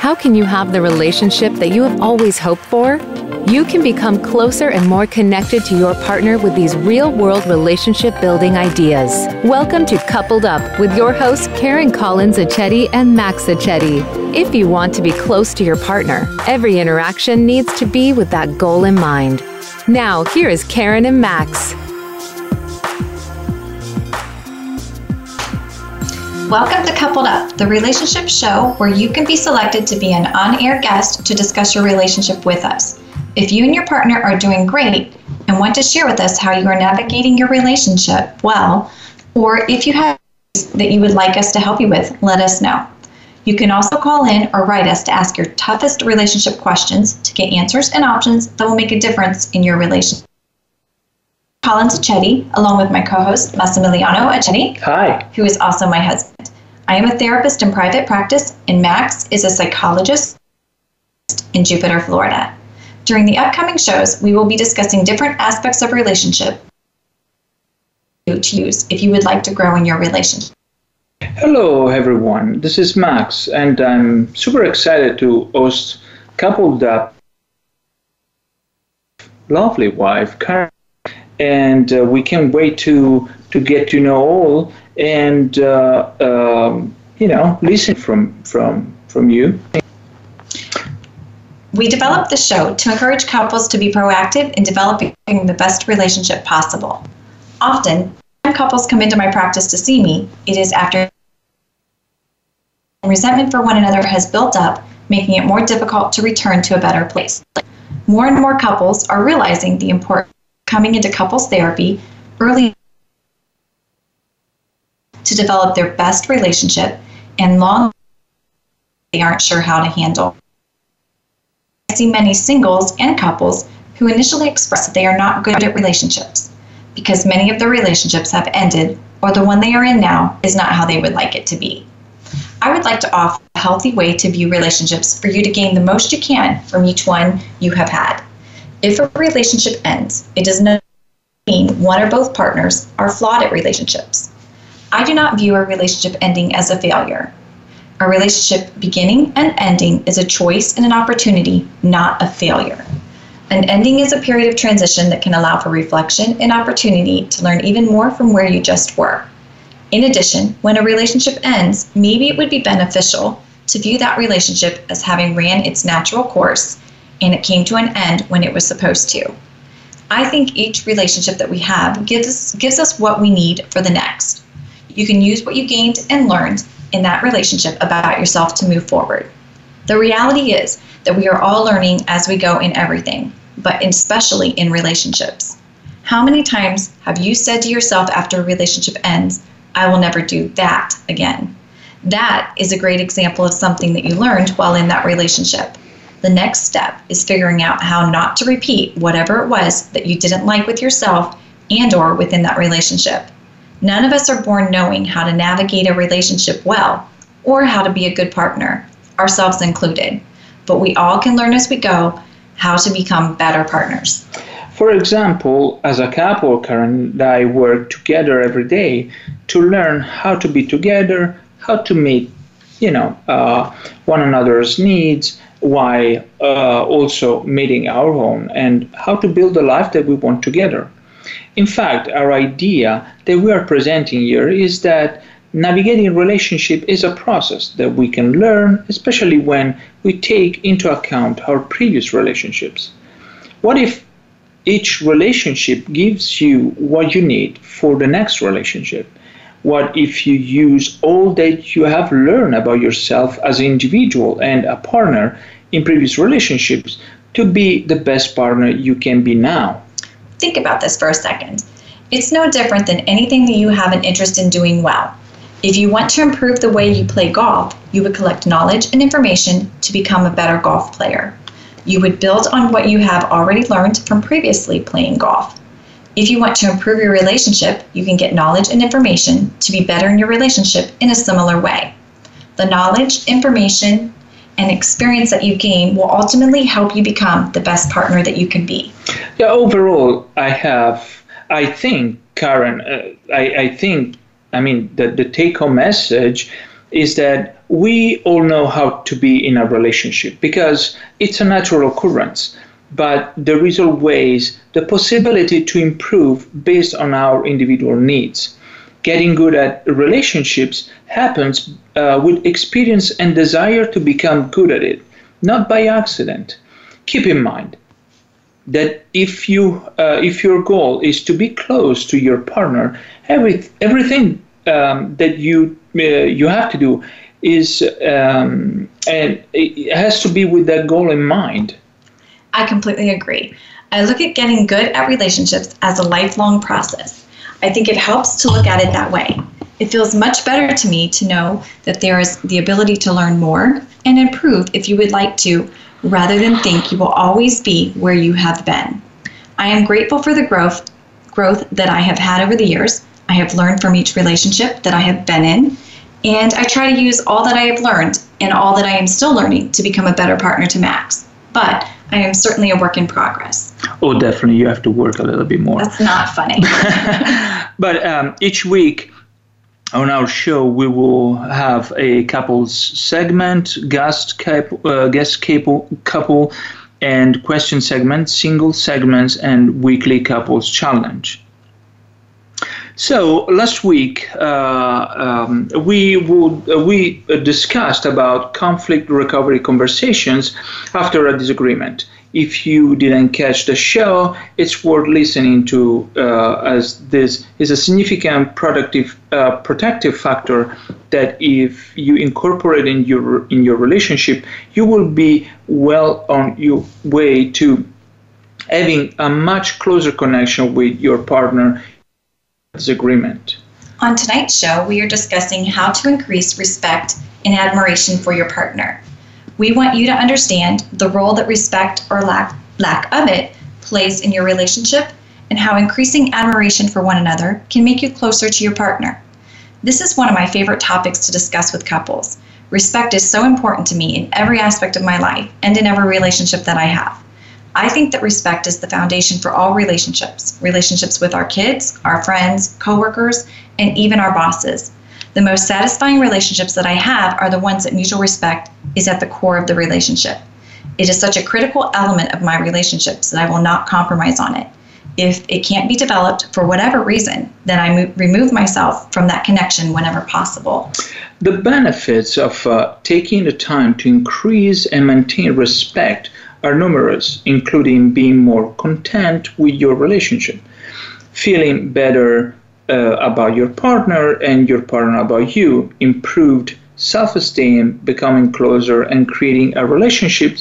How can you have the relationship that you have always hoped for? You can become closer and more connected to your partner with these real world relationship building ideas. Welcome to Coupled Up with your hosts, Karen Collins Achetti and Max Achetti. If you want to be close to your partner, every interaction needs to be with that goal in mind. Now, here is Karen and Max. Welcome to Coupled Up, the relationship show where you can be selected to be an on air guest to discuss your relationship with us. If you and your partner are doing great and want to share with us how you are navigating your relationship well, or if you have that you would like us to help you with, let us know. You can also call in or write us to ask your toughest relationship questions to get answers and options that will make a difference in your relationship. Collins Achetti, along with my co-host Massimiliano Achetti, Hi. who is also my husband. I am a therapist in private practice, and Max is a psychologist in Jupiter, Florida. During the upcoming shows, we will be discussing different aspects of relationship to use if you would like to grow in your relationship. Hello, everyone. This is Max, and I'm super excited to host Coupled Up lovely wife, Karen. And uh, we can't wait to, to get to know all and, uh, um, you know, listen from, from, from you. We developed the show to encourage couples to be proactive in developing the best relationship possible. Often, when couples come into my practice to see me, it is after resentment for one another has built up, making it more difficult to return to a better place. More and more couples are realizing the importance of coming into couples therapy early to develop their best relationship and long they aren't sure how to handle. I see many singles and couples who initially express that they are not good at relationships because many of their relationships have ended or the one they are in now is not how they would like it to be. I would like to offer a healthy way to view relationships for you to gain the most you can from each one you have had. If a relationship ends, it does not mean one or both partners are flawed at relationships. I do not view a relationship ending as a failure. A relationship beginning and ending is a choice and an opportunity, not a failure. An ending is a period of transition that can allow for reflection and opportunity to learn even more from where you just were. In addition, when a relationship ends, maybe it would be beneficial to view that relationship as having ran its natural course and it came to an end when it was supposed to. I think each relationship that we have gives, gives us what we need for the next. You can use what you gained and learned in that relationship about yourself to move forward. The reality is that we are all learning as we go in everything, but especially in relationships. How many times have you said to yourself after a relationship ends, I will never do that again? That is a great example of something that you learned while in that relationship. The next step is figuring out how not to repeat whatever it was that you didn't like with yourself and or within that relationship. None of us are born knowing how to navigate a relationship well or how to be a good partner, ourselves included. But we all can learn as we go how to become better partners. For example, as a couple, Karen and I work together every day to learn how to be together, how to meet, you know, uh, one another's needs, while uh, also meeting our own, and how to build the life that we want together. In fact, our idea that we are presenting here is that navigating relationship is a process that we can learn, especially when we take into account our previous relationships. What if each relationship gives you what you need for the next relationship? What if you use all that you have learned about yourself as an individual and a partner in previous relationships to be the best partner you can be now? Think about this for a second. It's no different than anything that you have an interest in doing well. If you want to improve the way you play golf, you would collect knowledge and information to become a better golf player. You would build on what you have already learned from previously playing golf. If you want to improve your relationship, you can get knowledge and information to be better in your relationship in a similar way. The knowledge, information, and experience that you gain will ultimately help you become the best partner that you can be. Yeah, overall, I have, I think, Karen, uh, I, I think I mean, the, the take home message is that we all know how to be in a relationship because it's a natural occurrence. But there is always the possibility to improve based on our individual needs. Getting good at relationships happens uh, with experience and desire to become good at it, not by accident. Keep in mind, that if you uh, if your goal is to be close to your partner, every everything um, that you uh, you have to do is um, and it has to be with that goal in mind. I completely agree. I look at getting good at relationships as a lifelong process. I think it helps to look at it that way. It feels much better to me to know that there is the ability to learn more and improve if you would like to rather than think you will always be where you have been. I am grateful for the growth growth that I have had over the years. I have learned from each relationship that I have been in, and I try to use all that I have learned and all that I am still learning to become a better partner to Max. But I am certainly a work in progress. Oh, definitely. You have to work a little bit more. That's not funny. but um, each week, on our show, we will have a couples segment, guest couple, uh, guest couple, couple, and question segment, single segments, and weekly couples challenge. So last week uh, um, we would uh, we discussed about conflict recovery conversations after a disagreement, if you didn't catch the show, it's worth listening to uh, as this is a significant productive uh, protective factor that if you incorporate in your in your relationship, you will be well on your way to having a much closer connection with your partner. Disagreement. On tonight's show, we are discussing how to increase respect and admiration for your partner. We want you to understand the role that respect or lack, lack of it plays in your relationship and how increasing admiration for one another can make you closer to your partner. This is one of my favorite topics to discuss with couples. Respect is so important to me in every aspect of my life and in every relationship that I have. I think that respect is the foundation for all relationships relationships with our kids, our friends, coworkers, and even our bosses. The most satisfying relationships that I have are the ones that mutual respect is at the core of the relationship. It is such a critical element of my relationships that I will not compromise on it. If it can't be developed for whatever reason, then I mo- remove myself from that connection whenever possible. The benefits of uh, taking the time to increase and maintain respect are numerous, including being more content with your relationship, feeling better uh, about your partner and your partner about you, improved self esteem, becoming closer, and creating a relationship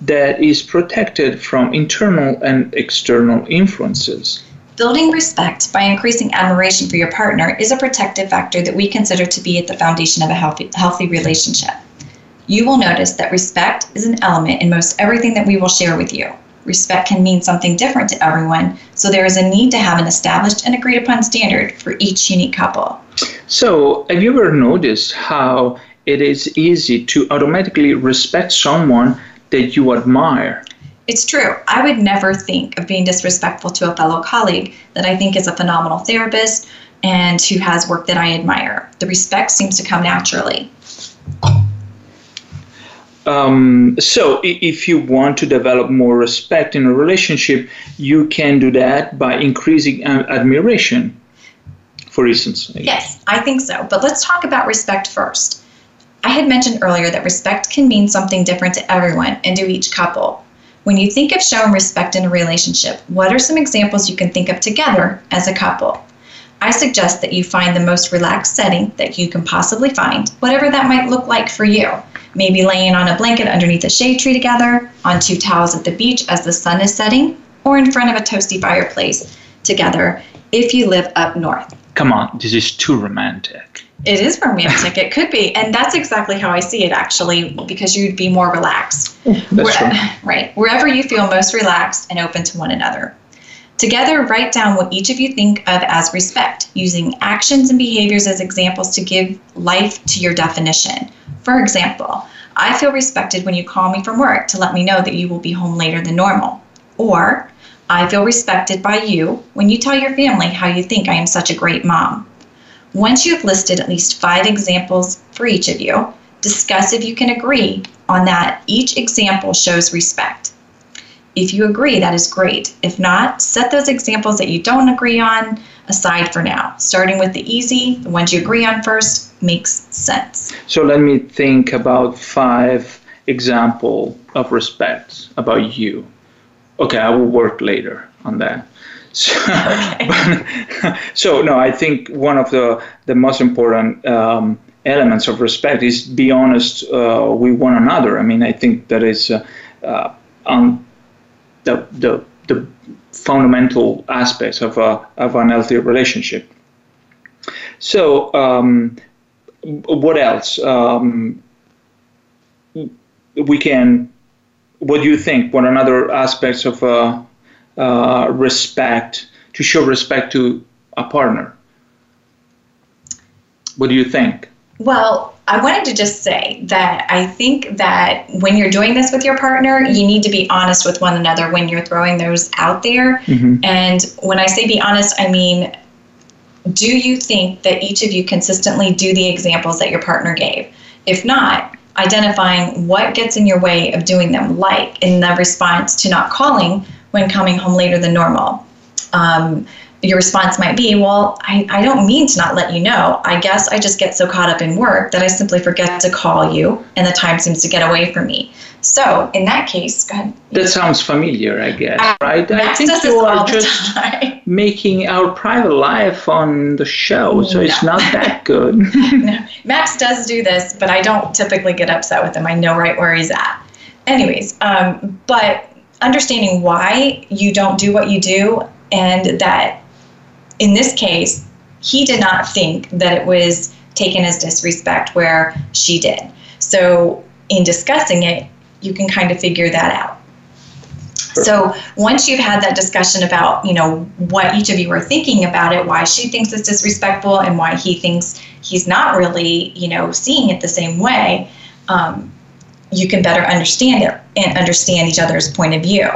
that is protected from internal and external influences. Building respect by increasing admiration for your partner is a protective factor that we consider to be at the foundation of a healthy, healthy relationship. You will notice that respect is an element in most everything that we will share with you respect can mean something different to everyone, so there is a need to have an established and agreed upon standard for each unique couple. So, have you ever noticed how it is easy to automatically respect someone that you admire? It's true. I would never think of being disrespectful to a fellow colleague that I think is a phenomenal therapist and who has work that I admire. The respect seems to come naturally. Um, so if you want to develop more respect in a relationship, you can do that by increasing admiration, for instance. Yes, I think so. But let's talk about respect first. I had mentioned earlier that respect can mean something different to everyone and to each couple. When you think of showing respect in a relationship, what are some examples you can think of together as a couple? I suggest that you find the most relaxed setting that you can possibly find, whatever that might look like for you maybe laying on a blanket underneath a shade tree together, on two towels at the beach as the sun is setting, or in front of a toasty fireplace together if you live up north. Come on, this is too romantic. It is romantic. it could be. And that's exactly how I see it, actually, because you'd be more relaxed. that's Where, right. Wherever you feel most relaxed and open to one another. Together, write down what each of you think of as respect, using actions and behaviors as examples to give life to your definition. For example, I feel respected when you call me from work to let me know that you will be home later than normal. Or, I feel respected by you when you tell your family how you think I am such a great mom. Once you've listed at least five examples for each of you, discuss if you can agree on that each example shows respect. If you agree, that is great. If not, set those examples that you don't agree on aside for now. Starting with the easy, the ones you agree on first, makes sense. So let me think about five example of respect about you. Okay, I will work later on that. So, okay. so no, I think one of the the most important um, elements of respect is be honest uh, with one another. I mean, I think that is uh, uh, on the the the fundamental aspects of a of an healthy relationship. So, um, what else? Um, we can. What do you think? What another aspects of uh, uh, respect to show respect to a partner? What do you think? Well, I wanted to just say that I think that when you're doing this with your partner, you need to be honest with one another when you're throwing those out there. Mm-hmm. And when I say be honest, I mean, do you think that each of you consistently do the examples that your partner gave? If not, identifying what gets in your way of doing them, like in the response to not calling when coming home later than normal. Um, your response might be, Well, I, I don't mean to not let you know. I guess I just get so caught up in work that I simply forget to call you, and the time seems to get away from me. So, in that case, go ahead. That sounds familiar, I guess, uh, right? I think you are just making our private life on the show, so no. it's not that good. no. Max does do this, but I don't typically get upset with him. I know right where he's at. Anyways, um, but understanding why you don't do what you do and that in this case, he did not think that it was taken as disrespect where she did. So, in discussing it, you can kind of figure that out. So once you've had that discussion about, you know, what each of you are thinking about it, why she thinks it's disrespectful and why he thinks he's not really, you know, seeing it the same way, um, you can better understand it and understand each other's point of view.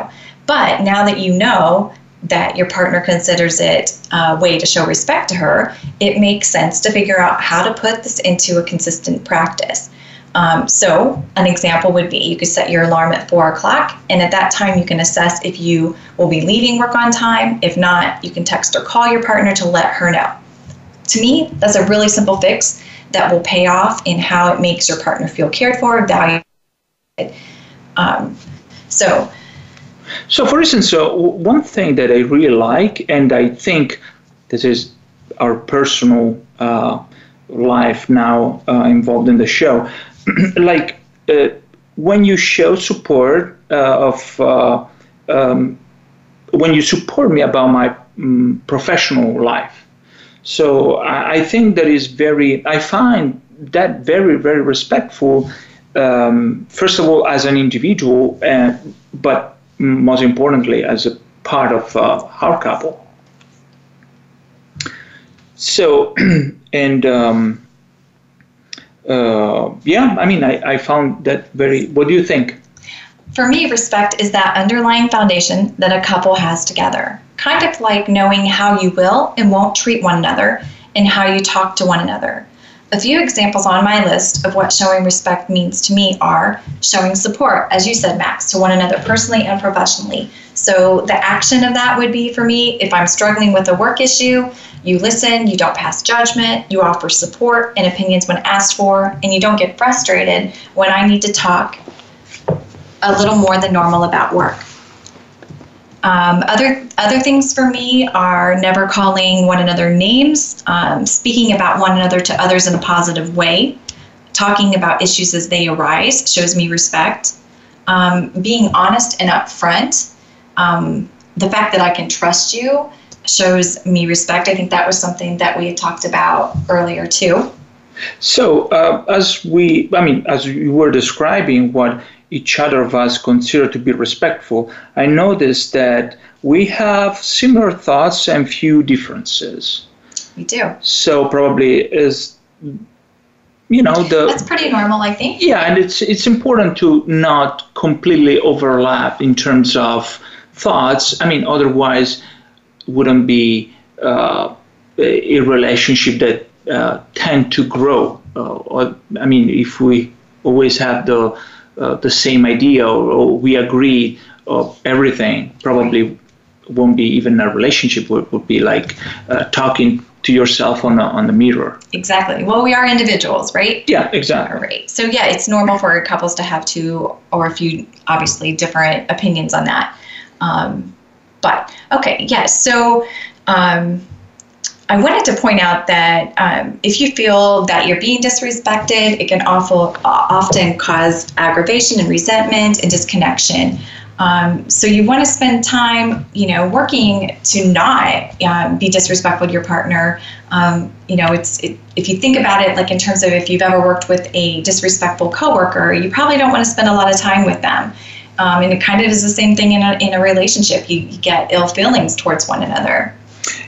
But now that you know that your partner considers it a way to show respect to her, it makes sense to figure out how to put this into a consistent practice. Um, so, an example would be you could set your alarm at four o'clock, and at that time, you can assess if you will be leaving work on time. If not, you can text or call your partner to let her know. To me, that's a really simple fix that will pay off in how it makes your partner feel cared for, valued. Um, so, so, for instance, so one thing that I really like, and I think this is our personal uh, life now uh, involved in the show, like uh, when you show support uh, of uh, um, when you support me about my um, professional life. So I, I, think that is very. I find that very very respectful. Um, first of all, as an individual, uh, but most importantly, as a part of uh, our couple. So, and um, uh, yeah, I mean, I, I found that very. What do you think? For me, respect is that underlying foundation that a couple has together. Kind of like knowing how you will and won't treat one another and how you talk to one another. A few examples on my list of what showing respect means to me are showing support, as you said, Max, to one another personally and professionally. So, the action of that would be for me if I'm struggling with a work issue, you listen, you don't pass judgment, you offer support and opinions when asked for, and you don't get frustrated when I need to talk a little more than normal about work. Um, other other things for me are never calling one another names, um, speaking about one another to others in a positive way, talking about issues as they arise shows me respect, um, being honest and upfront. Um, the fact that I can trust you shows me respect. I think that was something that we had talked about earlier too. So, uh, as we, I mean, as you were describing what each other of us consider to be respectful, I noticed that we have similar thoughts and few differences. We do. So probably is you know the That's pretty normal, I think. Yeah, and it's it's important to not completely overlap in terms of thoughts. I mean, otherwise wouldn't be uh, a relationship that uh, tend to grow. Uh, or, I mean, if we always have the uh, the same idea or, or, we agree of everything, probably won't be even a relationship. Would would be like uh, talking to yourself on the on the mirror. Exactly. Well, we are individuals, right? Yeah, exactly. Right. So yeah, it's normal for couples to have two or a few, obviously, different opinions on that. Um, but okay, yes. Yeah, so. Um, I wanted to point out that um, if you feel that you're being disrespected, it can awful, often cause aggravation and resentment and disconnection. Um, so you want to spend time, you know, working to not um, be disrespectful to your partner. Um, you know, it's it, if you think about it, like in terms of if you've ever worked with a disrespectful coworker, you probably don't want to spend a lot of time with them. Um, and it kind of is the same thing in a in a relationship. You, you get ill feelings towards one another.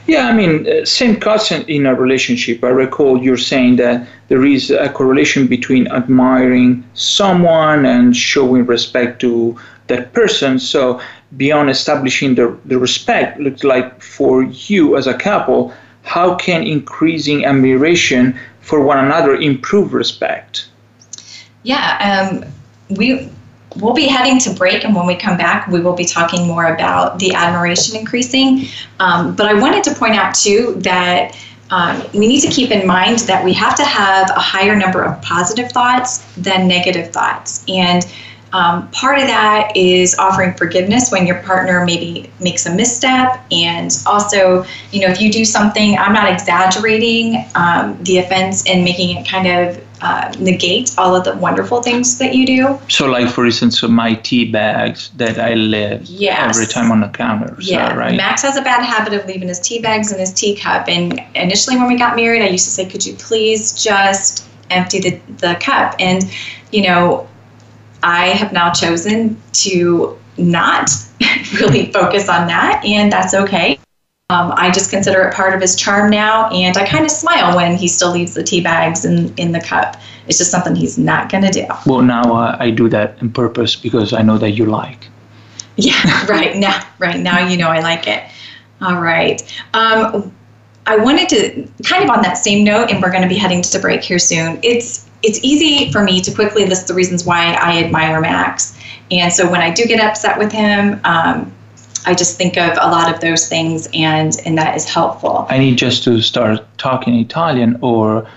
Yeah, I mean, uh, same concept in a relationship. I recall you're saying that there is a correlation between admiring someone and showing respect to that person. So beyond establishing the, the respect, looks like for you as a couple, how can increasing admiration for one another improve respect? Yeah, um, we we'll be heading to break, and when we come back, we will be talking more about the admiration increasing. Um, but I wanted to point out too that. Um, we need to keep in mind that we have to have a higher number of positive thoughts than negative thoughts. And um, part of that is offering forgiveness when your partner maybe makes a misstep. And also, you know, if you do something, I'm not exaggerating um, the offense and making it kind of uh, negate all of the wonderful things that you do. So, like for instance, my tea bags that I leave yes. every time on the counter. Yeah, right. Max has a bad habit of leaving his tea bags in his teacup. And initially, when we got married, I used to say, "Could you please just empty the the cup?" And you know, I have now chosen to not really focus on that, and that's okay. Um, I just consider it part of his charm now, and I kind of smile when he still leaves the tea bags in, in the cup. It's just something he's not going to do. Well, now uh, I do that on purpose because I know that you like. Yeah, right now, right now you know I like it. All right. Um, I wanted to kind of on that same note, and we're going to be heading to break here soon. It's it's easy for me to quickly list the reasons why I admire Max. And so when I do get upset with him, um, I just think of a lot of those things, and and that is helpful. I need just to start talking Italian or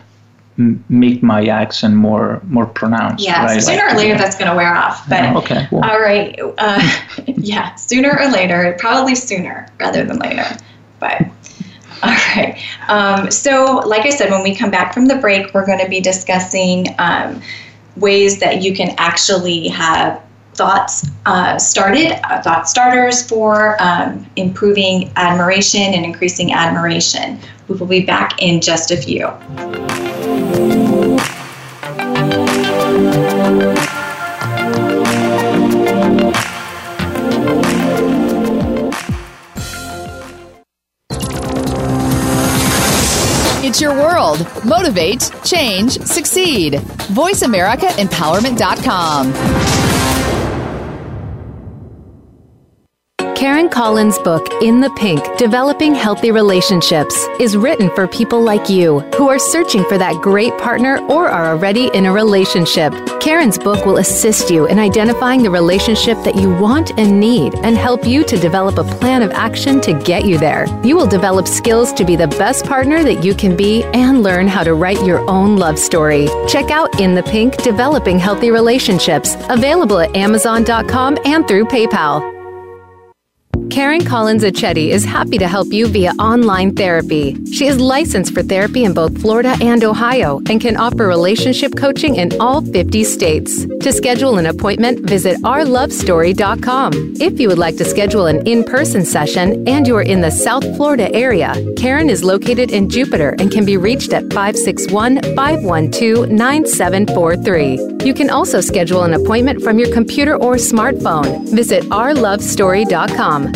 m- make my accent more more pronounced. Yeah, right? so sooner like, or later yeah. that's going to wear off. But yeah, okay, all right, uh, yeah, sooner or later, probably sooner rather than later. But all right. Um, so, like I said, when we come back from the break, we're going to be discussing um, ways that you can actually have thoughts uh, started, uh, thought starters for um, improving admiration and increasing admiration. We will be back in just a few. It's your world. Motivate, change, succeed. VoiceAmericaEmpowerment.com. Karen Collins' book, In the Pink Developing Healthy Relationships, is written for people like you who are searching for that great partner or are already in a relationship. Karen's book will assist you in identifying the relationship that you want and need and help you to develop a plan of action to get you there. You will develop skills to be the best partner that you can be and learn how to write your own love story. Check out In the Pink Developing Healthy Relationships, available at Amazon.com and through PayPal. Karen Collins Achetti is happy to help you via online therapy. She is licensed for therapy in both Florida and Ohio and can offer relationship coaching in all 50 states. To schedule an appointment, visit rlovestory.com. If you would like to schedule an in person session and you're in the South Florida area, Karen is located in Jupiter and can be reached at 561 512 9743. You can also schedule an appointment from your computer or smartphone. Visit rlovestory.com.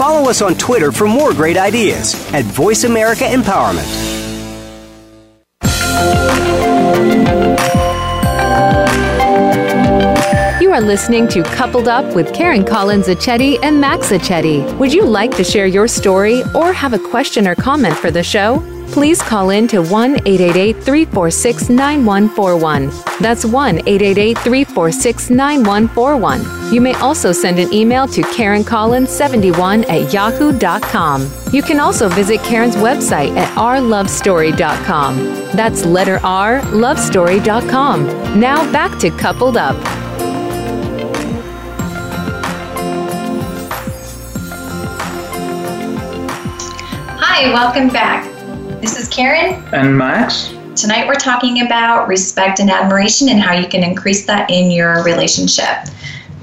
Follow us on Twitter for more great ideas at Voice America Empowerment. You are listening to Coupled Up with Karen Collins Achetti and Max Achetti. Would you like to share your story or have a question or comment for the show? Please call in to 1 888 346 9141. That's 1 888 346 9141. You may also send an email to KarenCollins71 at yahoo.com. You can also visit Karen's website at rlovestory.com. That's letter R, lovestory.com. Now back to Coupled Up. Hi, welcome back. This is Karen. And Max? Tonight we're talking about respect and admiration and how you can increase that in your relationship.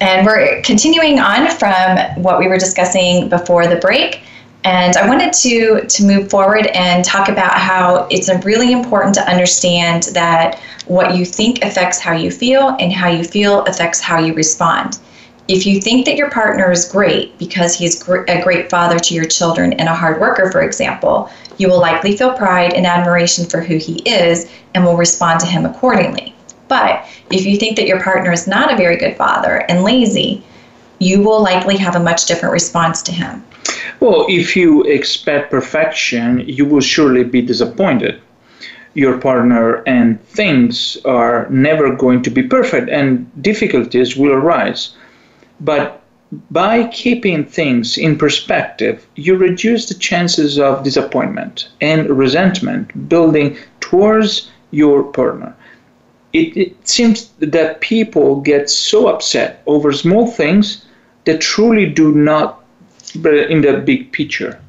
And we're continuing on from what we were discussing before the break. And I wanted to, to move forward and talk about how it's really important to understand that what you think affects how you feel, and how you feel affects how you respond. If you think that your partner is great because he's a great father to your children and a hard worker, for example, you will likely feel pride and admiration for who he is and will respond to him accordingly. But if you think that your partner is not a very good father and lazy, you will likely have a much different response to him. Well, if you expect perfection, you will surely be disappointed. Your partner and things are never going to be perfect, and difficulties will arise. But by keeping things in perspective, you reduce the chances of disappointment and resentment building towards your partner. It, it, seems that people get so upset over small things that truly do not in the big picture.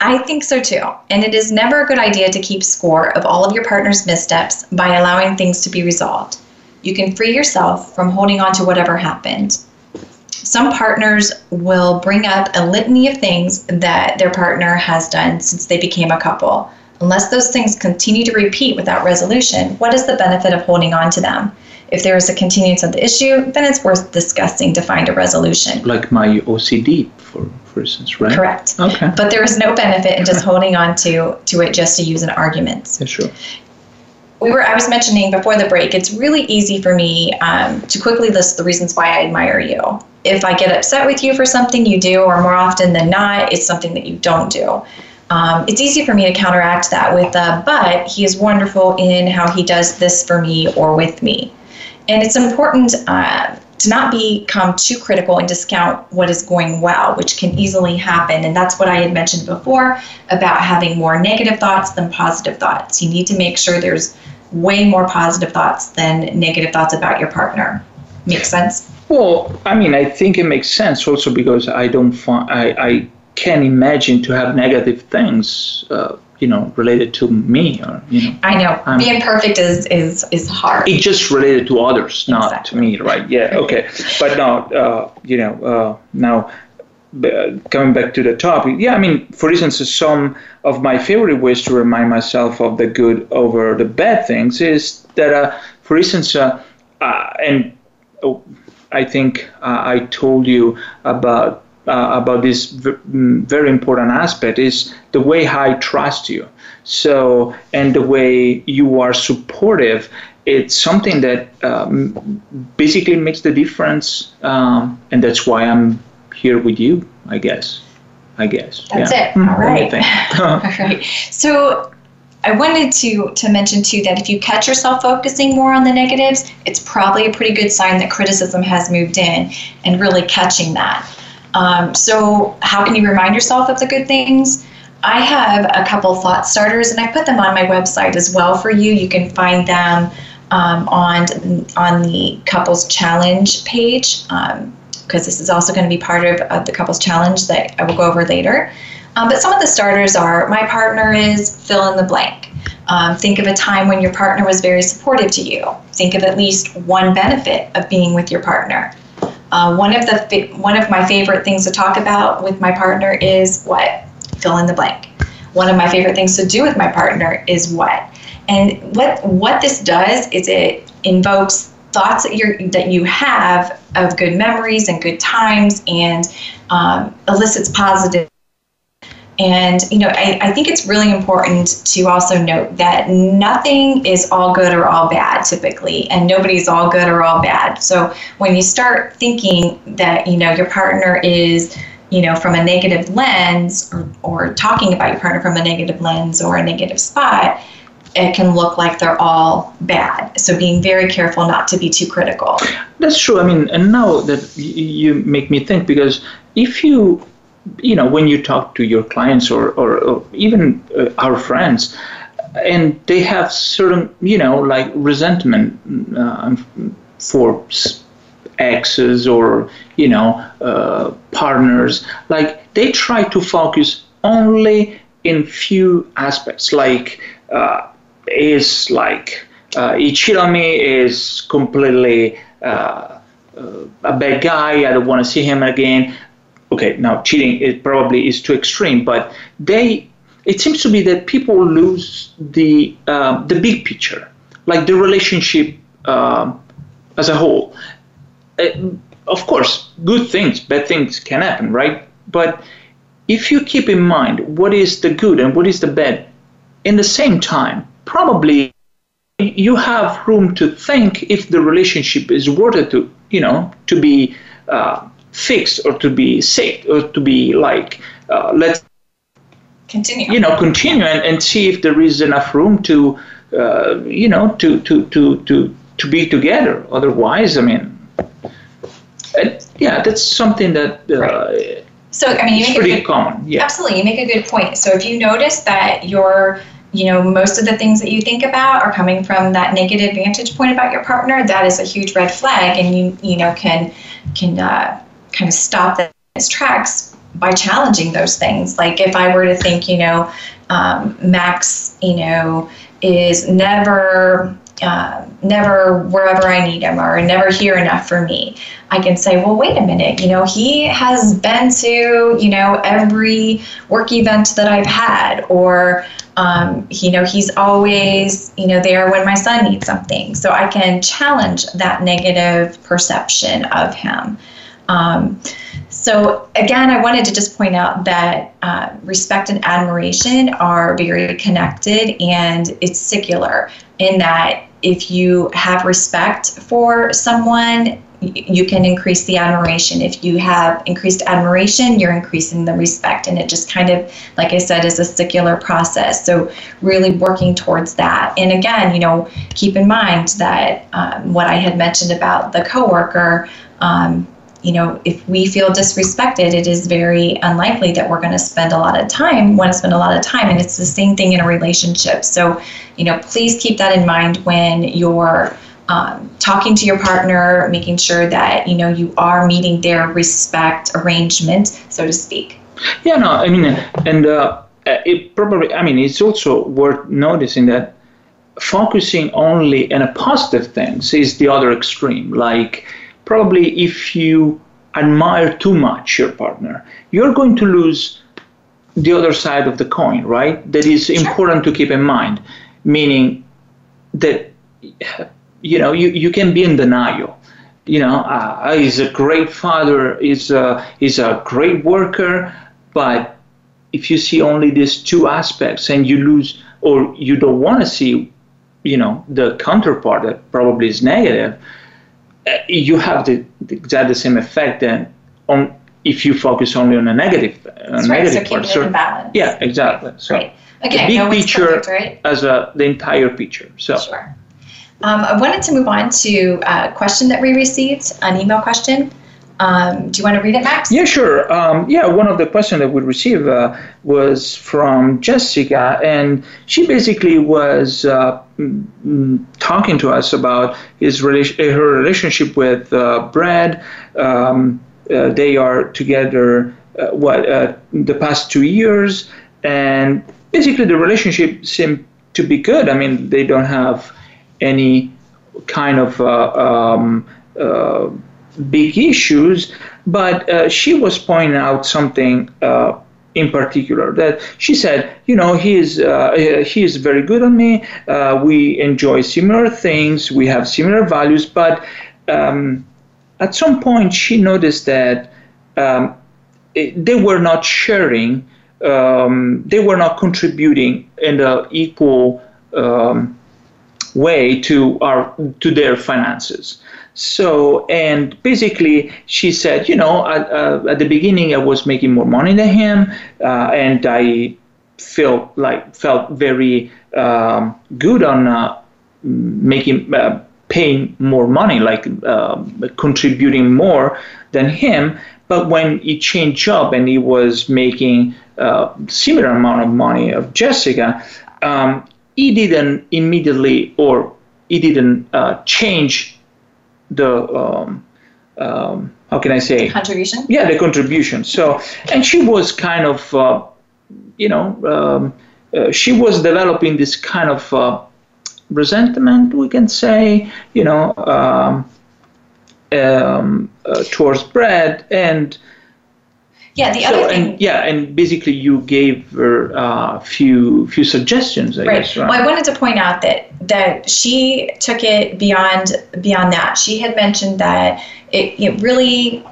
I think so too. And it is never a good idea to keep score of all of your partner's missteps by allowing things to be resolved. You can free yourself from holding on to whatever happened. Some partners will bring up a litany of things that their partner has done since they became a couple. Unless those things continue to repeat without resolution, what is the benefit of holding on to them? If there is a continuance of the issue, then it's worth discussing to find a resolution. Like my OCD, for, for instance, right? Correct. Okay. But there is no benefit in just holding on to, to it just to use an argument. Yeah, sure we were i was mentioning before the break it's really easy for me um, to quickly list the reasons why i admire you. If i get upset with you for something you do or more often than not it's something that you don't do. Um, it's easy for me to counteract that with uh, but he is wonderful in how he does this for me or with me. And it's important uh, to not become too critical and discount what is going well, which can easily happen. And that's what I had mentioned before about having more negative thoughts than positive thoughts. You need to make sure there's way more positive thoughts than negative thoughts about your partner. Makes sense? Well, I mean, I think it makes sense also because I don't find I, I can imagine to have negative things, uh, you know, related to me or you know. I know I'm, being perfect is is is hard. It's just related to others, not exactly. to me, right? Yeah, okay. But now, uh, you know, uh, now coming back to the topic, yeah, I mean, for instance, some of my favorite ways to remind myself of the good over the bad things is that, uh, for instance, uh, uh, and oh, I think uh, I told you about uh, about this v- very important aspect is the way I trust you. So, and the way you are supportive it's something that um, basically makes the difference, um, and that's why I'm here with you, I guess. I guess. That's yeah. it. All right. All right. So I wanted to to mention too that if you catch yourself focusing more on the negatives, it's probably a pretty good sign that criticism has moved in and really catching that. Um, so how can you remind yourself of the good things? I have a couple thought starters, and I put them on my website as well for you. You can find them um, on on the couples challenge page. Um, because this is also going to be part of, of the couples challenge that I will go over later. Um, but some of the starters are my partner is fill in the blank. Um, think of a time when your partner was very supportive to you. Think of at least one benefit of being with your partner. Uh, one of the one of my favorite things to talk about with my partner is what fill in the blank. One of my favorite things to do with my partner is what. And what what this does is it invokes thoughts that you that you have of good memories and good times, and um, elicits positive and, you know, I, I think it's really important to also note that nothing is all good or all bad typically, and nobody's all good or all bad. So when you start thinking that, you know, your partner is, you know, from a negative lens or, or talking about your partner from a negative lens or a negative spot, it can look like they're all bad. So being very careful not to be too critical. That's true. I mean, and now that you make me think, because if you you know, when you talk to your clients or, or, or even uh, our friends, and they have certain, you know, like resentment uh, for exes or, you know, uh, partners, like they try to focus only in few aspects, like uh, is like uh, is completely uh, uh, a bad guy. I don't want to see him again okay, now cheating it probably is too extreme, but they it seems to be that people lose the uh, the big picture, like the relationship uh, as a whole. Uh, of course, good things, bad things can happen, right? But if you keep in mind what is the good and what is the bad, in the same time, probably you have room to think if the relationship is worth it to, you know, to be uh, fixed or to be saved or to be like uh, let's continue. you know continue and, and see if there is enough room to uh, you know to to to to to be together. Otherwise i mean yeah that's something that uh, right. so i mean you make pretty good, common yeah. Absolutely you make a good point. So if you notice that your you know most of the things that you think about are coming from that negative vantage point about your partner that is a huge red flag and you you know can can uh, kind of stop that its tracks by challenging those things. Like if I were to think, you know, um, Max, you know, is never uh, never wherever I need him or never here enough for me. I can say, well, wait a minute, you know, he has been to, you know, every work event that I've had, or, um, you know, he's always, you know, there when my son needs something. So I can challenge that negative perception of him. Um, so, again, I wanted to just point out that uh, respect and admiration are very connected and it's secular in that if you have respect for someone, you can increase the admiration. If you have increased admiration, you're increasing the respect. And it just kind of, like I said, is a secular process. So, really working towards that. And again, you know, keep in mind that um, what I had mentioned about the coworker. Um, you know, if we feel disrespected, it is very unlikely that we're going to spend a lot of time, want to spend a lot of time. And it's the same thing in a relationship. So, you know, please keep that in mind when you're um, talking to your partner, making sure that, you know, you are meeting their respect arrangement, so to speak. Yeah, no, I mean, and uh, it probably, I mean, it's also worth noticing that focusing only on a positive things is the other extreme. Like, probably if you admire too much your partner, you're going to lose the other side of the coin, right? That is important to keep in mind, meaning that you know you, you can be in denial. You know, uh, he's a great father, he's a, he's a great worker, but if you see only these two aspects and you lose or you don't want to see, you know, the counterpart that probably is negative, uh, you have the, the exactly same effect then on if you focus only on a negative, a negative right, so part. So, yeah, exactly. So right. Again, the big no picture perfect, right? as a the entire picture. So sure. Um, I wanted to move on to a question that we received, an email question. Um, do you want to read it, Max? Yeah, sure. Um, yeah, one of the questions that we received uh, was from Jessica, and she basically was uh, talking to us about his relation, her relationship with uh, Brad. Um, uh, they are together uh, what uh, the past two years, and basically the relationship seemed to be good. I mean, they don't have any kind of um, big issues, but uh, she was pointing out something uh, in particular that she said, you know, he is uh, he is very good on me. Uh, we enjoy similar things. We have similar values, but um, at some point she noticed that um, it, they were not sharing. Um, they were not contributing in the equal um, way to our to their finances. So, and basically, she said, you know, at, uh, at the beginning, I was making more money than him, uh, and I felt like felt very um, good on uh, making uh, paying more money, like um, contributing more than him. But when he changed job and he was making uh, similar amount of money of Jessica, um, he didn't immediately or he didn't uh, change the um, um, how can I say contribution? Yeah, the contribution. So, and she was kind of, uh, you know, um, uh, she was developing this kind of uh, resentment, we can say, you know, um, um uh, towards Brad and. Yeah, the so, other thing. And, yeah, and basically you gave her a uh, few few suggestions. I right. Guess, right. Well, I wanted to point out that that she took it beyond beyond that. She had mentioned that it, it really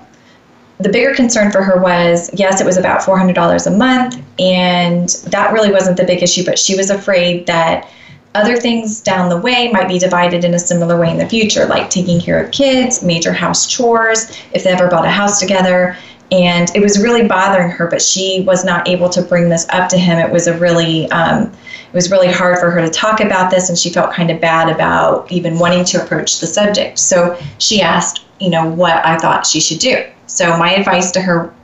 the bigger concern for her was yes, it was about four hundred dollars a month, and that really wasn't the big issue. But she was afraid that other things down the way might be divided in a similar way in the future, like taking care of kids, major house chores, if they ever bought a house together and it was really bothering her but she was not able to bring this up to him. It was a really um, it was really hard for her to talk about this and she felt kind of bad about even wanting to approach the subject. So she asked you know what i thought she should do. So my advice to her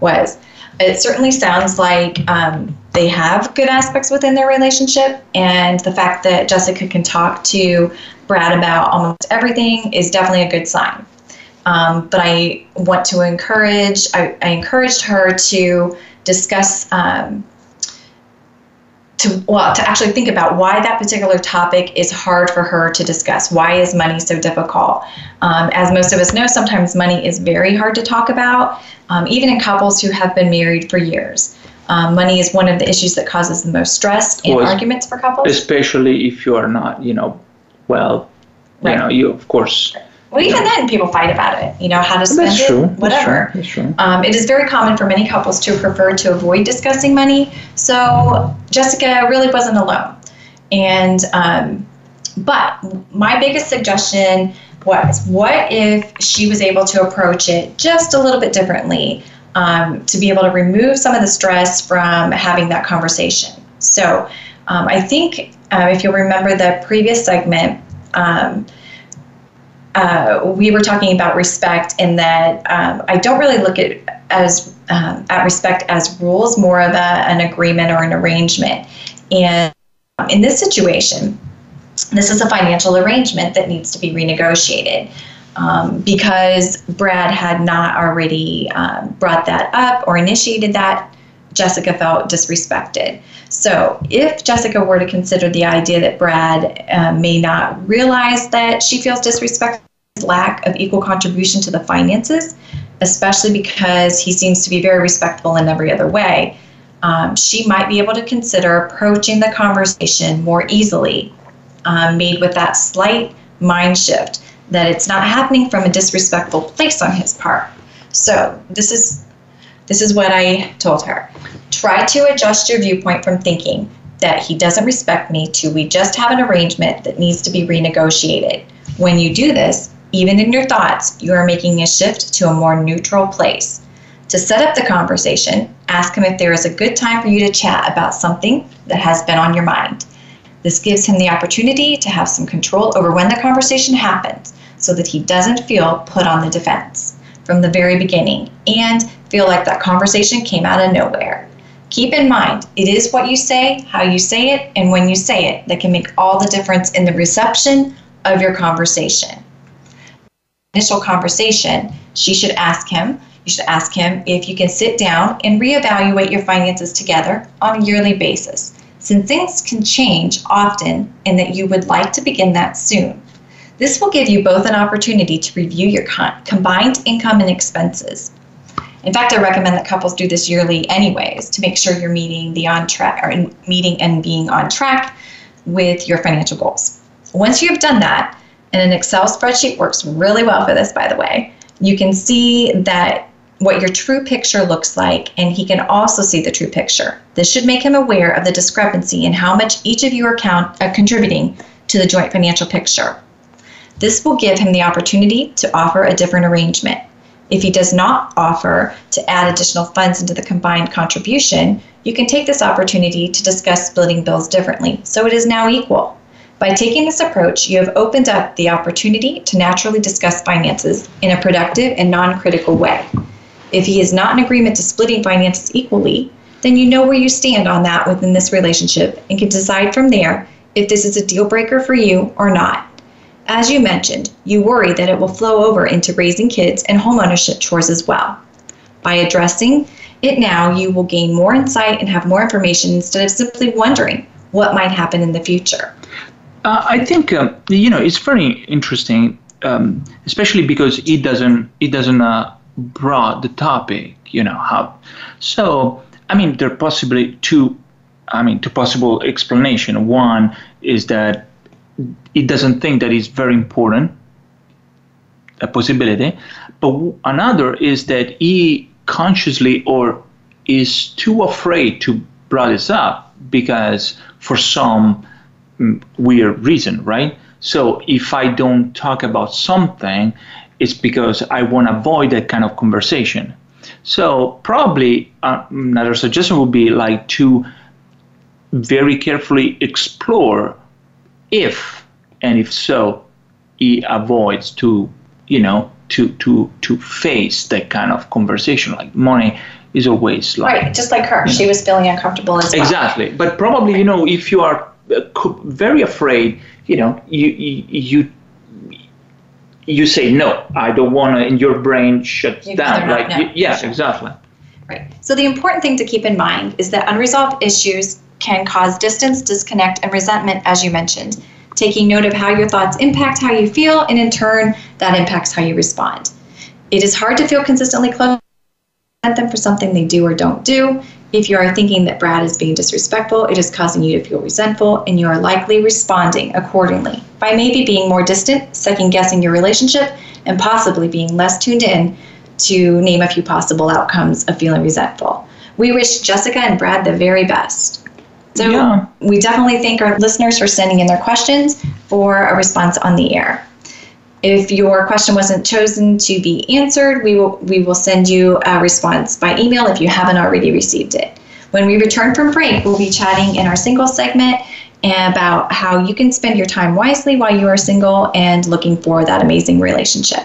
was it certainly sounds like um, they have good aspects within their relationship and the fact that jessica can talk to brad about almost everything is definitely a good sign um, but I want to encourage, I, I encouraged her to discuss, um, to, well, to actually think about why that particular topic is hard for her to discuss. Why is money so difficult? Um, as most of us know, sometimes money is very hard to talk about, um, even in couples who have been married for years. Um, money is one of the issues that causes the most stress and well, arguments for couples. Especially if you are not, you know, well, right. you know, you of course well, even then, people fight about it. You know how to spend That's it, whatever. That's true. That's true. Um, it is very common for many couples to prefer to avoid discussing money. So Jessica really wasn't alone, and um, but my biggest suggestion was, what if she was able to approach it just a little bit differently um, to be able to remove some of the stress from having that conversation. So um, I think uh, if you'll remember the previous segment. Um, uh, we were talking about respect in that um, I don't really look at as um, at respect as rules, more of a, an agreement or an arrangement. And in this situation, this is a financial arrangement that needs to be renegotiated. Um, because Brad had not already um, brought that up or initiated that, Jessica felt disrespected. So, if Jessica were to consider the idea that Brad uh, may not realize that she feels disrespected, lack of equal contribution to the finances, especially because he seems to be very respectful in every other way, um, she might be able to consider approaching the conversation more easily, um, made with that slight mind shift that it's not happening from a disrespectful place on his part. So, this is this is what I told her. Try to adjust your viewpoint from thinking that he doesn't respect me to we just have an arrangement that needs to be renegotiated. When you do this, even in your thoughts, you are making a shift to a more neutral place. To set up the conversation, ask him if there is a good time for you to chat about something that has been on your mind. This gives him the opportunity to have some control over when the conversation happens so that he doesn't feel put on the defense from the very beginning and feel like that conversation came out of nowhere. Keep in mind, it is what you say, how you say it, and when you say it that can make all the difference in the reception of your conversation. Initial conversation, she should ask him, You should ask him if you can sit down and reevaluate your finances together on a yearly basis, since things can change often and that you would like to begin that soon. This will give you both an opportunity to review your combined income and expenses. In fact, I recommend that couples do this yearly anyways to make sure you're meeting the on track or meeting and being on track with your financial goals. Once you have done that, and an Excel spreadsheet works really well for this by the way, you can see that what your true picture looks like and he can also see the true picture. This should make him aware of the discrepancy in how much each of you are count, uh, contributing to the joint financial picture. This will give him the opportunity to offer a different arrangement. If he does not offer to add additional funds into the combined contribution, you can take this opportunity to discuss splitting bills differently so it is now equal. By taking this approach, you have opened up the opportunity to naturally discuss finances in a productive and non critical way. If he is not in agreement to splitting finances equally, then you know where you stand on that within this relationship and can decide from there if this is a deal breaker for you or not. As you mentioned, you worry that it will flow over into raising kids and homeownership chores as well. By addressing it now, you will gain more insight and have more information instead of simply wondering what might happen in the future. Uh, I think um, you know it's very interesting, um, especially because it doesn't it doesn't uh, broad the topic. You know how. So I mean, there are possibly two. I mean, two possible explanation. One is that it doesn't think that is very important, a possibility. But another is that he consciously or is too afraid to bring this up because for some mm, weird reason, right? So if I don't talk about something, it's because I want to avoid that kind of conversation. So probably uh, another suggestion would be like to very carefully explore if and if so he avoids to you know to to to face that kind of conversation like money is always like right just like her she know. was feeling uncomfortable as well exactly but probably you know if you are uh, very afraid you know you you you say no i don't want to and your brain shuts you down like no. yeah sure. exactly right so the important thing to keep in mind is that unresolved issues can cause distance, disconnect, and resentment, as you mentioned. Taking note of how your thoughts impact how you feel, and in turn, that impacts how you respond. It is hard to feel consistently close to them for something they do or don't do. If you are thinking that Brad is being disrespectful, it is causing you to feel resentful, and you are likely responding accordingly by maybe being more distant, second guessing your relationship, and possibly being less tuned in to name a few possible outcomes of feeling resentful. We wish Jessica and Brad the very best. So yeah. we definitely thank our listeners for sending in their questions for a response on the air. If your question wasn't chosen to be answered, we will we will send you a response by email if you haven't already received it. When we return from break, we'll be chatting in our single segment about how you can spend your time wisely while you are single and looking for that amazing relationship.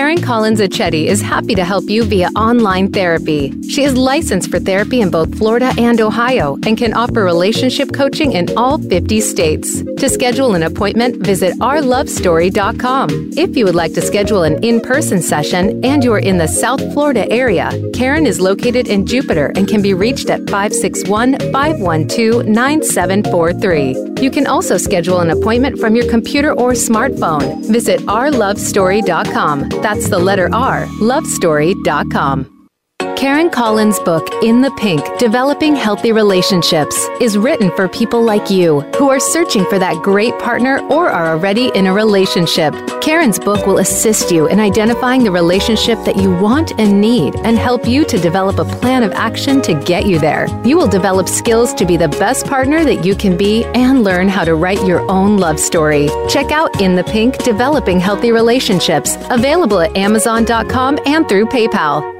Karen Collins Achetti is happy to help you via online therapy. She is licensed for therapy in both Florida and Ohio and can offer relationship coaching in all 50 states. To schedule an appointment, visit rlovestory.com. If you would like to schedule an in person session and you're in the South Florida area, Karen is located in Jupiter and can be reached at 561 512 9743. You can also schedule an appointment from your computer or smartphone. Visit rlovestory.com. That's the letter R, lovestory.com. Karen Collins' book, In the Pink Developing Healthy Relationships, is written for people like you who are searching for that great partner or are already in a relationship. Karen's book will assist you in identifying the relationship that you want and need and help you to develop a plan of action to get you there. You will develop skills to be the best partner that you can be and learn how to write your own love story. Check out In the Pink Developing Healthy Relationships, available at Amazon.com and through PayPal.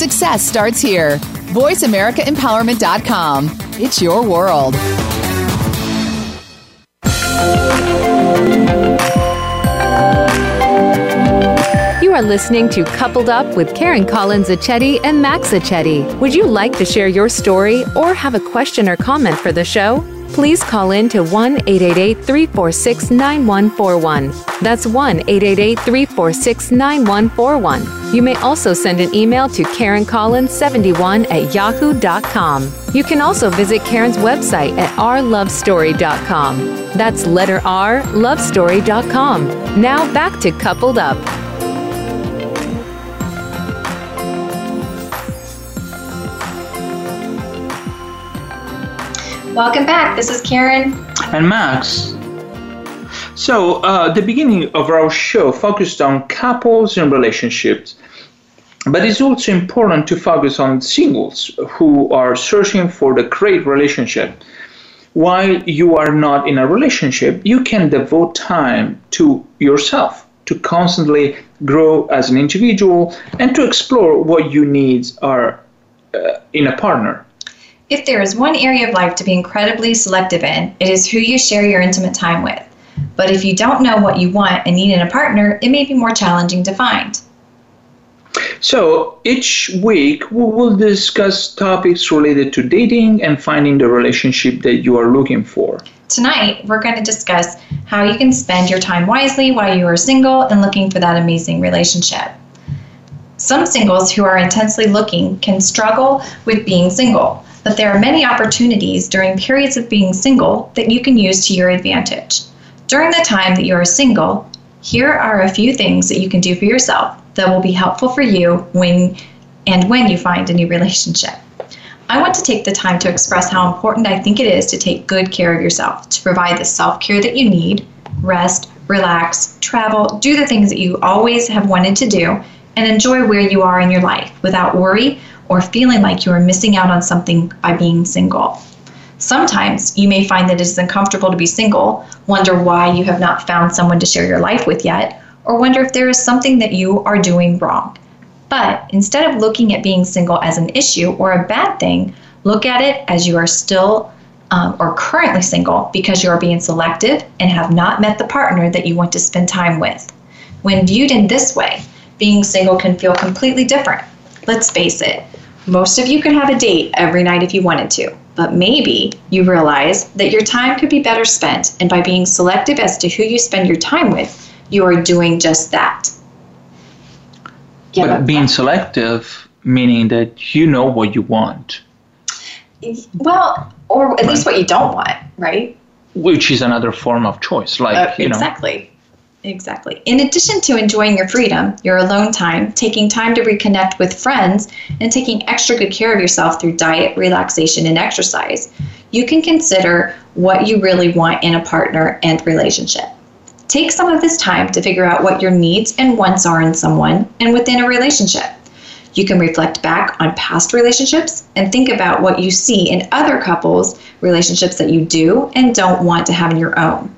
Success starts here. VoiceAmericaEmpowerment.com. It's your world. You are listening to Coupled Up with Karen Collins Achetti and Max Achetti. Would you like to share your story or have a question or comment for the show? Please call in to 1 888 346 9141. That's 1 888 346 9141. You may also send an email to KarenCollins71 at yahoo.com. You can also visit Karen's website at rlovestory.com. That's letter R, lovestory.com. Now back to Coupled Up. Welcome back. This is Karen. And Max. So, uh, the beginning of our show focused on couples and relationships, but it's also important to focus on singles who are searching for the great relationship. While you are not in a relationship, you can devote time to yourself to constantly grow as an individual and to explore what your needs are uh, in a partner. If there is one area of life to be incredibly selective in, it is who you share your intimate time with. But if you don't know what you want and need in a partner, it may be more challenging to find. So each week we will discuss topics related to dating and finding the relationship that you are looking for. Tonight, we're going to discuss how you can spend your time wisely while you are single and looking for that amazing relationship. Some singles who are intensely looking can struggle with being single but there are many opportunities during periods of being single that you can use to your advantage. During the time that you are single, here are a few things that you can do for yourself that will be helpful for you when and when you find a new relationship. I want to take the time to express how important I think it is to take good care of yourself, to provide the self care that you need, rest, relax, travel, do the things that you always have wanted to do, and enjoy where you are in your life without worry or feeling like you are missing out on something by being single. Sometimes you may find that it is uncomfortable to be single, wonder why you have not found someone to share your life with yet, or wonder if there is something that you are doing wrong. But instead of looking at being single as an issue or a bad thing, look at it as you are still um, or currently single because you are being selective and have not met the partner that you want to spend time with. When viewed in this way, being single can feel completely different. Let's face it, most of you could have a date every night if you wanted to, but maybe you realize that your time could be better spent, and by being selective as to who you spend your time with, you are doing just that. Give but being selective meaning that you know what you want. Well, or at right. least what you don't want, right? Which is another form of choice, like uh, you know. Exactly. Exactly. In addition to enjoying your freedom, your alone time, taking time to reconnect with friends, and taking extra good care of yourself through diet, relaxation, and exercise, you can consider what you really want in a partner and relationship. Take some of this time to figure out what your needs and wants are in someone and within a relationship. You can reflect back on past relationships and think about what you see in other couples' relationships that you do and don't want to have in your own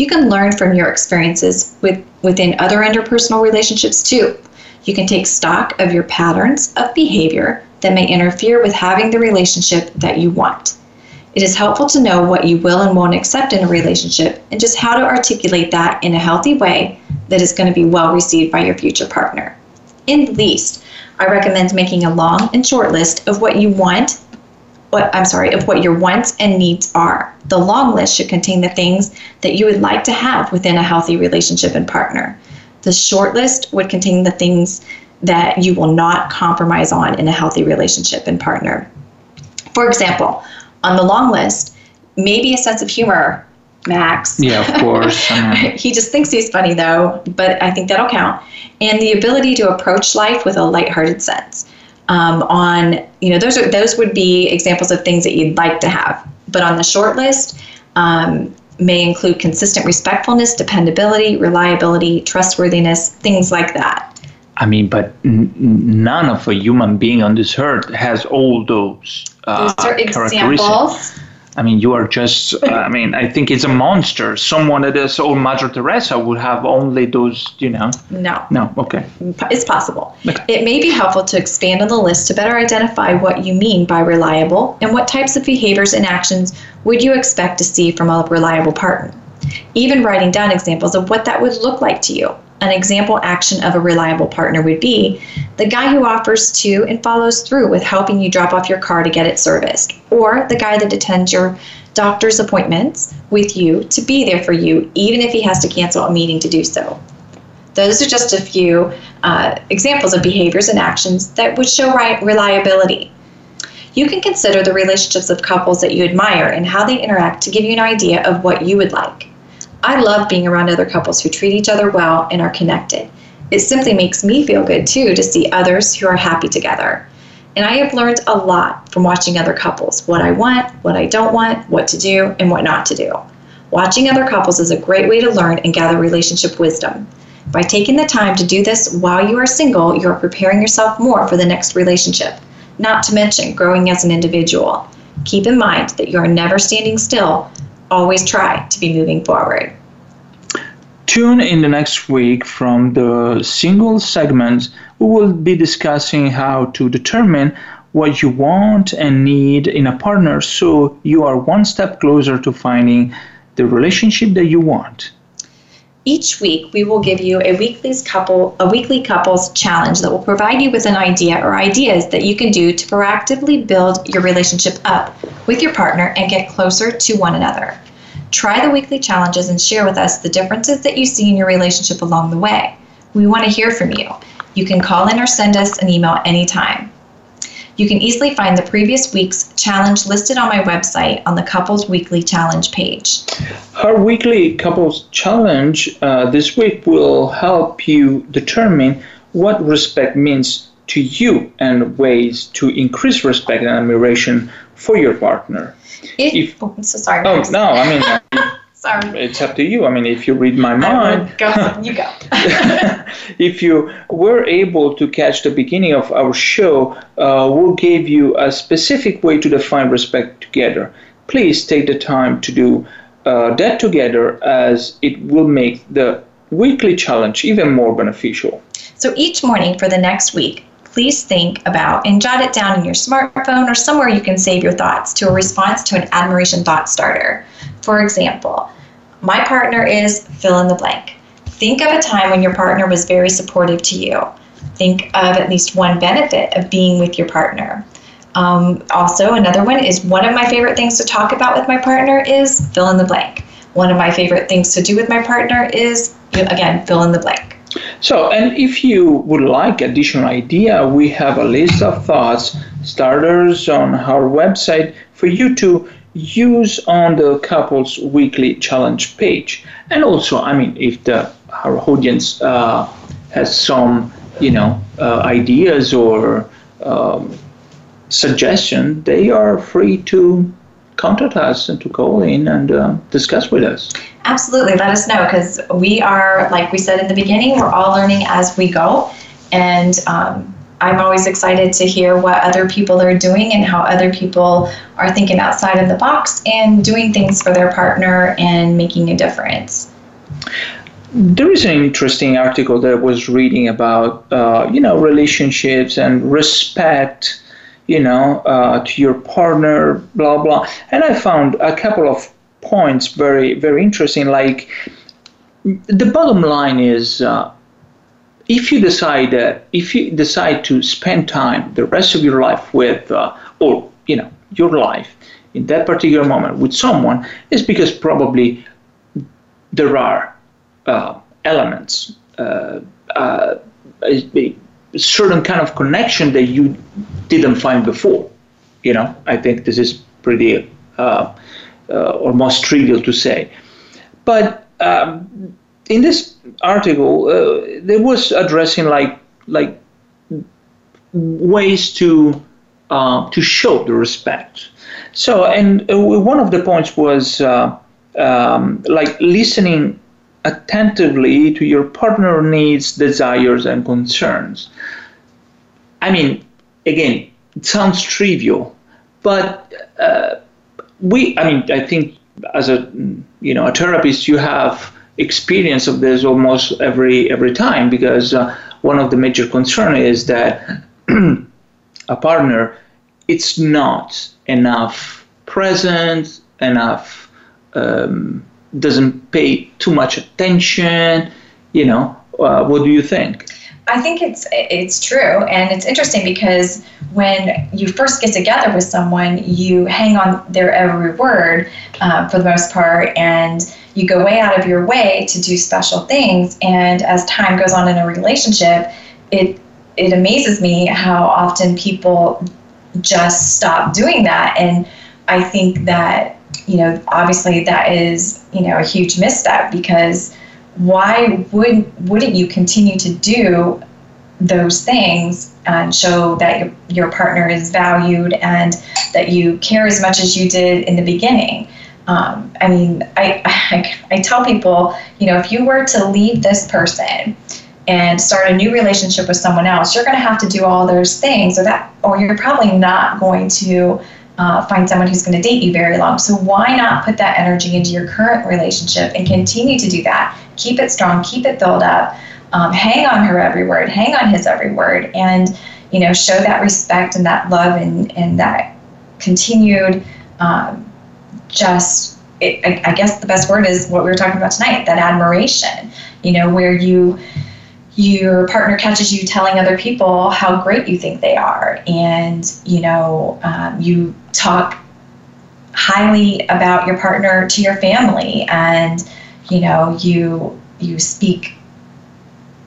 you can learn from your experiences with, within other interpersonal relationships too. You can take stock of your patterns of behavior that may interfere with having the relationship that you want. It is helpful to know what you will and won't accept in a relationship and just how to articulate that in a healthy way that is going to be well received by your future partner. In least, I recommend making a long and short list of what you want what I'm sorry, of what your wants and needs are. The long list should contain the things that you would like to have within a healthy relationship and partner. The short list would contain the things that you will not compromise on in a healthy relationship and partner. For example, on the long list, maybe a sense of humor Max. Yeah, of course. Uh-huh. he just thinks he's funny though, but I think that'll count. And the ability to approach life with a lighthearted sense. Um, on you know those are those would be examples of things that you'd like to have. But on the short list, um, may include consistent respectfulness, dependability, reliability, trustworthiness, things like that. I mean, but n- none of a human being on this earth has all those, uh, those are examples. I mean, you are just, uh, I mean, I think it's a monster. Someone that is old Mother Teresa would have only those, you know. No. No, okay. It's possible. Okay. It may be helpful to expand on the list to better identify what you mean by reliable and what types of behaviors and actions would you expect to see from a reliable partner. Even writing down examples of what that would look like to you an example action of a reliable partner would be the guy who offers to and follows through with helping you drop off your car to get it serviced, or the guy that attends your doctor's appointments with you to be there for you, even if he has to cancel a meeting to do so. Those are just a few uh, examples of behaviors and actions that would show reliability. You can consider the relationships of couples that you admire and how they interact to give you an idea of what you would like. I love being around other couples who treat each other well and are connected. It simply makes me feel good too to see others who are happy together. And I have learned a lot from watching other couples what I want, what I don't want, what to do, and what not to do. Watching other couples is a great way to learn and gather relationship wisdom. By taking the time to do this while you are single, you are preparing yourself more for the next relationship, not to mention growing as an individual. Keep in mind that you are never standing still, always try to be moving forward. Tune in the next week from the single segment. We will be discussing how to determine what you want and need in a partner so you are one step closer to finding the relationship that you want. Each week, we will give you a weekly couple a weekly couples challenge that will provide you with an idea or ideas that you can do to proactively build your relationship up with your partner and get closer to one another. Try the weekly challenges and share with us the differences that you see in your relationship along the way. We want to hear from you. You can call in or send us an email anytime. You can easily find the previous week's challenge listed on my website on the Couples Weekly Challenge page. Our weekly Couples Challenge uh, this week will help you determine what respect means to you and ways to increase respect and admiration for your partner. If, if oh, so sorry. Oh no, I mean. Sorry. It's up to you. I mean, if you read my mind, go. You go. if you were able to catch the beginning of our show, uh, we'll give you a specific way to define respect together. Please take the time to do uh, that together, as it will make the weekly challenge even more beneficial. So each morning for the next week, please think about and jot it down in your smartphone or somewhere you can save your thoughts to a response to an admiration thought starter. For example, my partner is fill in the blank. Think of a time when your partner was very supportive to you. Think of at least one benefit of being with your partner. Um, also, another one is one of my favorite things to talk about with my partner is fill in the blank. One of my favorite things to do with my partner is, again, fill in the blank. So, and if you would like additional idea, we have a list of thoughts starters on our website for you to use on the couples weekly challenge page. And also, I mean, if the our audience uh, has some, you know, uh, ideas or um, suggestion, they are free to contact us and to call in and uh, discuss with us. Absolutely, let us know because we are, like we said in the beginning, we're all learning as we go. And um, I'm always excited to hear what other people are doing and how other people are thinking outside of the box and doing things for their partner and making a difference. There is an interesting article that I was reading about, uh, you know, relationships and respect, you know, uh, to your partner, blah blah. And I found a couple of points very very interesting. Like the bottom line is. Uh, if you decide that if you decide to spend time the rest of your life with uh, or you know your life in that particular moment with someone is because probably there are uh, elements uh, uh a certain kind of connection that you didn't find before you know i think this is pretty uh, uh, almost trivial to say but um, in this article, uh, there was addressing like like ways to uh, to show the respect. So, and uh, one of the points was uh, um, like listening attentively to your partner needs, desires, and concerns. I mean, again, it sounds trivial, but uh, we, I mean, I think as a you know a therapist, you have experience of this almost every every time because uh, one of the major concern is that a partner it's not enough present enough um, doesn't pay too much attention you know uh, what do you think I think it's it's true, and it's interesting because when you first get together with someone, you hang on their every word uh, for the most part, and you go way out of your way to do special things. And as time goes on in a relationship, it it amazes me how often people just stop doing that. And I think that you know obviously that is you know a huge misstep because why would wouldn't you continue to do those things and show that your, your partner is valued and that you care as much as you did in the beginning? Um, I mean, I, I, I tell people, you know, if you were to leave this person and start a new relationship with someone else, you're going to have to do all those things, or that, or you're probably not going to uh, find someone who's going to date you very long. So why not put that energy into your current relationship and continue to do that? Keep it strong, keep it built up, um, hang on her every word, hang on his every word, and you know, show that respect and that love and and that continued. Um, just it, I, I guess the best word is what we were talking about tonight that admiration you know where you your partner catches you telling other people how great you think they are. And you know um, you talk highly about your partner to your family. And you know you you speak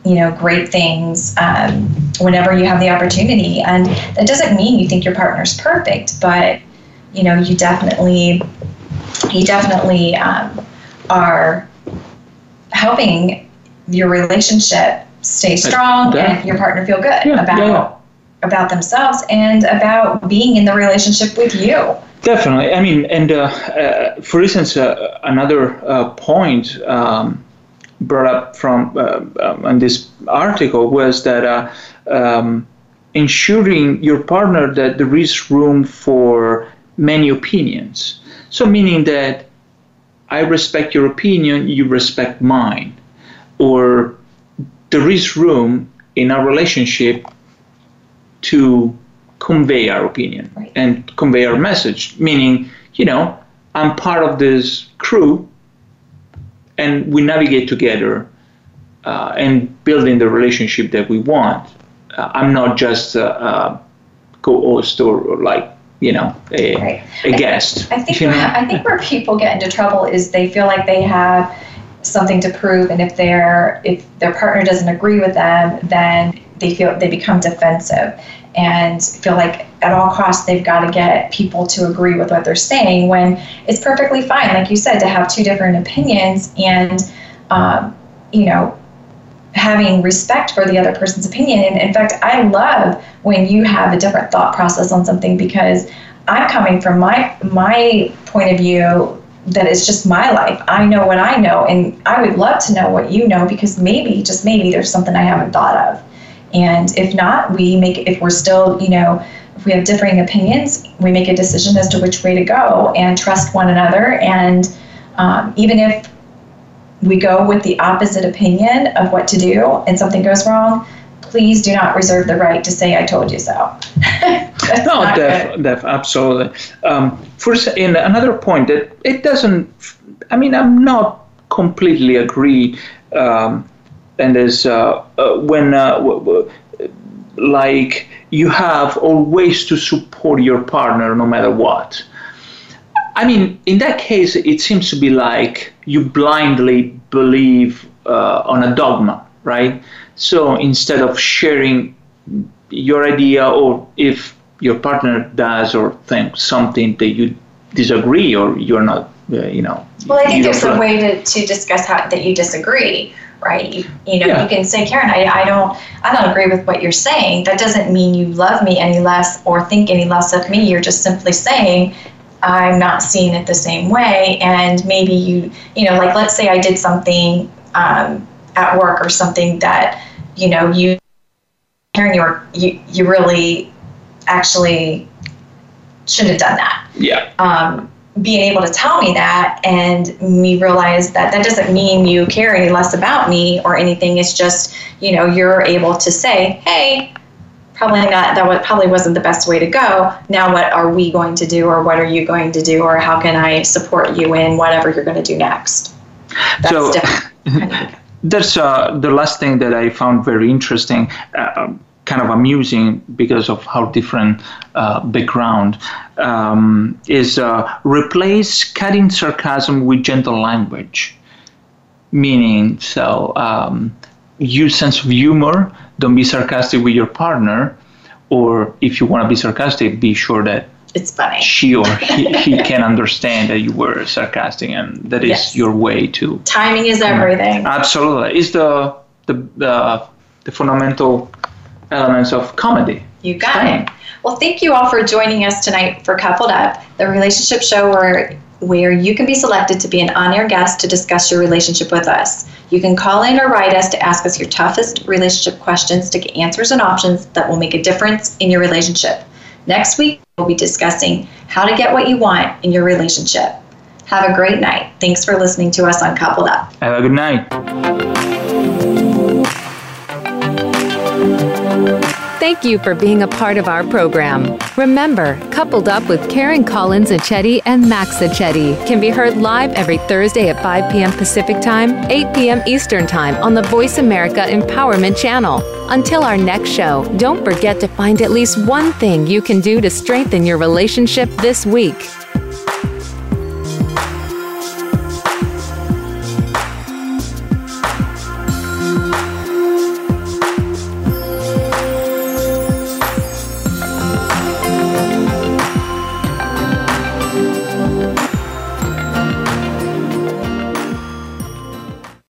you know great things um, whenever you have the opportunity. And that doesn't mean you think your partner's perfect but you know you definitely you definitely um, are helping your relationship stay strong and your partner feel good yeah, about yeah. about themselves and about being in the relationship with you. Definitely. I mean, and uh, uh, for instance, uh, another uh, point um, brought up from uh, um, in this article was that uh, um, ensuring your partner that there is room for many opinions. So, meaning that I respect your opinion, you respect mine, or there is room in our relationship to convey our opinion right. and convey our message, meaning, you know, I'm part of this crew and we navigate together uh, and building the relationship that we want. Uh, I'm not just a, a co-host or, or like you know, a, right. a guest. I think, I think where people get into trouble is they feel like they have something to prove, and if their if their partner doesn't agree with them, then they feel they become defensive and feel like at all costs they've got to get people to agree with what they're saying when it's perfectly fine, like you said, to have two different opinions and um, you know having respect for the other person's opinion. And in fact, I love when you have a different thought process on something because I'm coming from my my point of view that it's just my life. I know what I know and I would love to know what you know because maybe just maybe there's something I haven't thought of. And if not, we make if we're still, you know, if we have differing opinions, we make a decision as to which way to go and trust one another. And um, even if we go with the opposite opinion of what to do and something goes wrong, please do not reserve the right to say "I told you so." no, def, def, absolutely. Um, first, in another point that it doesn't. I mean, I'm not completely agree. Um, and there's uh, uh, when uh, w- w- like you have always to support your partner no matter what. I mean, in that case, it seems to be like you blindly believe uh, on a dogma, right? So instead of sharing your idea, or if your partner does or thinks something that you disagree or you're not uh, you know. Well, I think there's a way to, to discuss how that you disagree, right? You, you know, Yeah. you can say, Karen, I, I don't I don't agree with what you're saying. That doesn't mean you love me any less or think any less of me. You're just simply saying I'm not seeing it the same way, and maybe you you know, like let's say I did something um, at work or something that you know you Karen, you were you you really actually shouldn't have done that Yeah. um, being able to tell me that and me realize that that doesn't mean you care any less about me or anything. It's just, you know, you're able to say, hey, probably not, that probably wasn't the best way to go. Now, what are we going to do or what are you going to do or how can I support you in whatever you're going to do next? That's So- different. There's uh, the last thing that I found very interesting, uh, kind of amusing because of how different uh, background um, is uh, replace cutting sarcasm with gentle language. Meaning, so um, use sense of humor. Don't be sarcastic with your partner, or if you want to be sarcastic, be sure that It's funny. she or he, he can understand that you were sarcastic, and that is Yes. your way to Timing is mm. everything. Absolutely, it's the the the, the fundamental elements of comedy. You got it. Well, thank you all for joining us tonight for Coupled Up, the relationship show where where you can be selected to be an on-air guest to discuss your relationship with us. You can call in or write us to ask us your toughest relationship questions to get answers and options that will make a difference in your relationship. Next week, we'll be discussing how to get what you want in your relationship. Have a great night. Thanks for listening to us on Coupled Up. Have a good night. Thank you for being a part of our program. Remember, Coupled Up with Karen Collins Achetti and Max Achetti can be heard live every Thursday at 5 p.m. Pacific Time, 8 p.m. Eastern Time on the Voice America Empowerment Channel. Until our next show, don't forget to find at least one thing you can do to strengthen your relationship this week.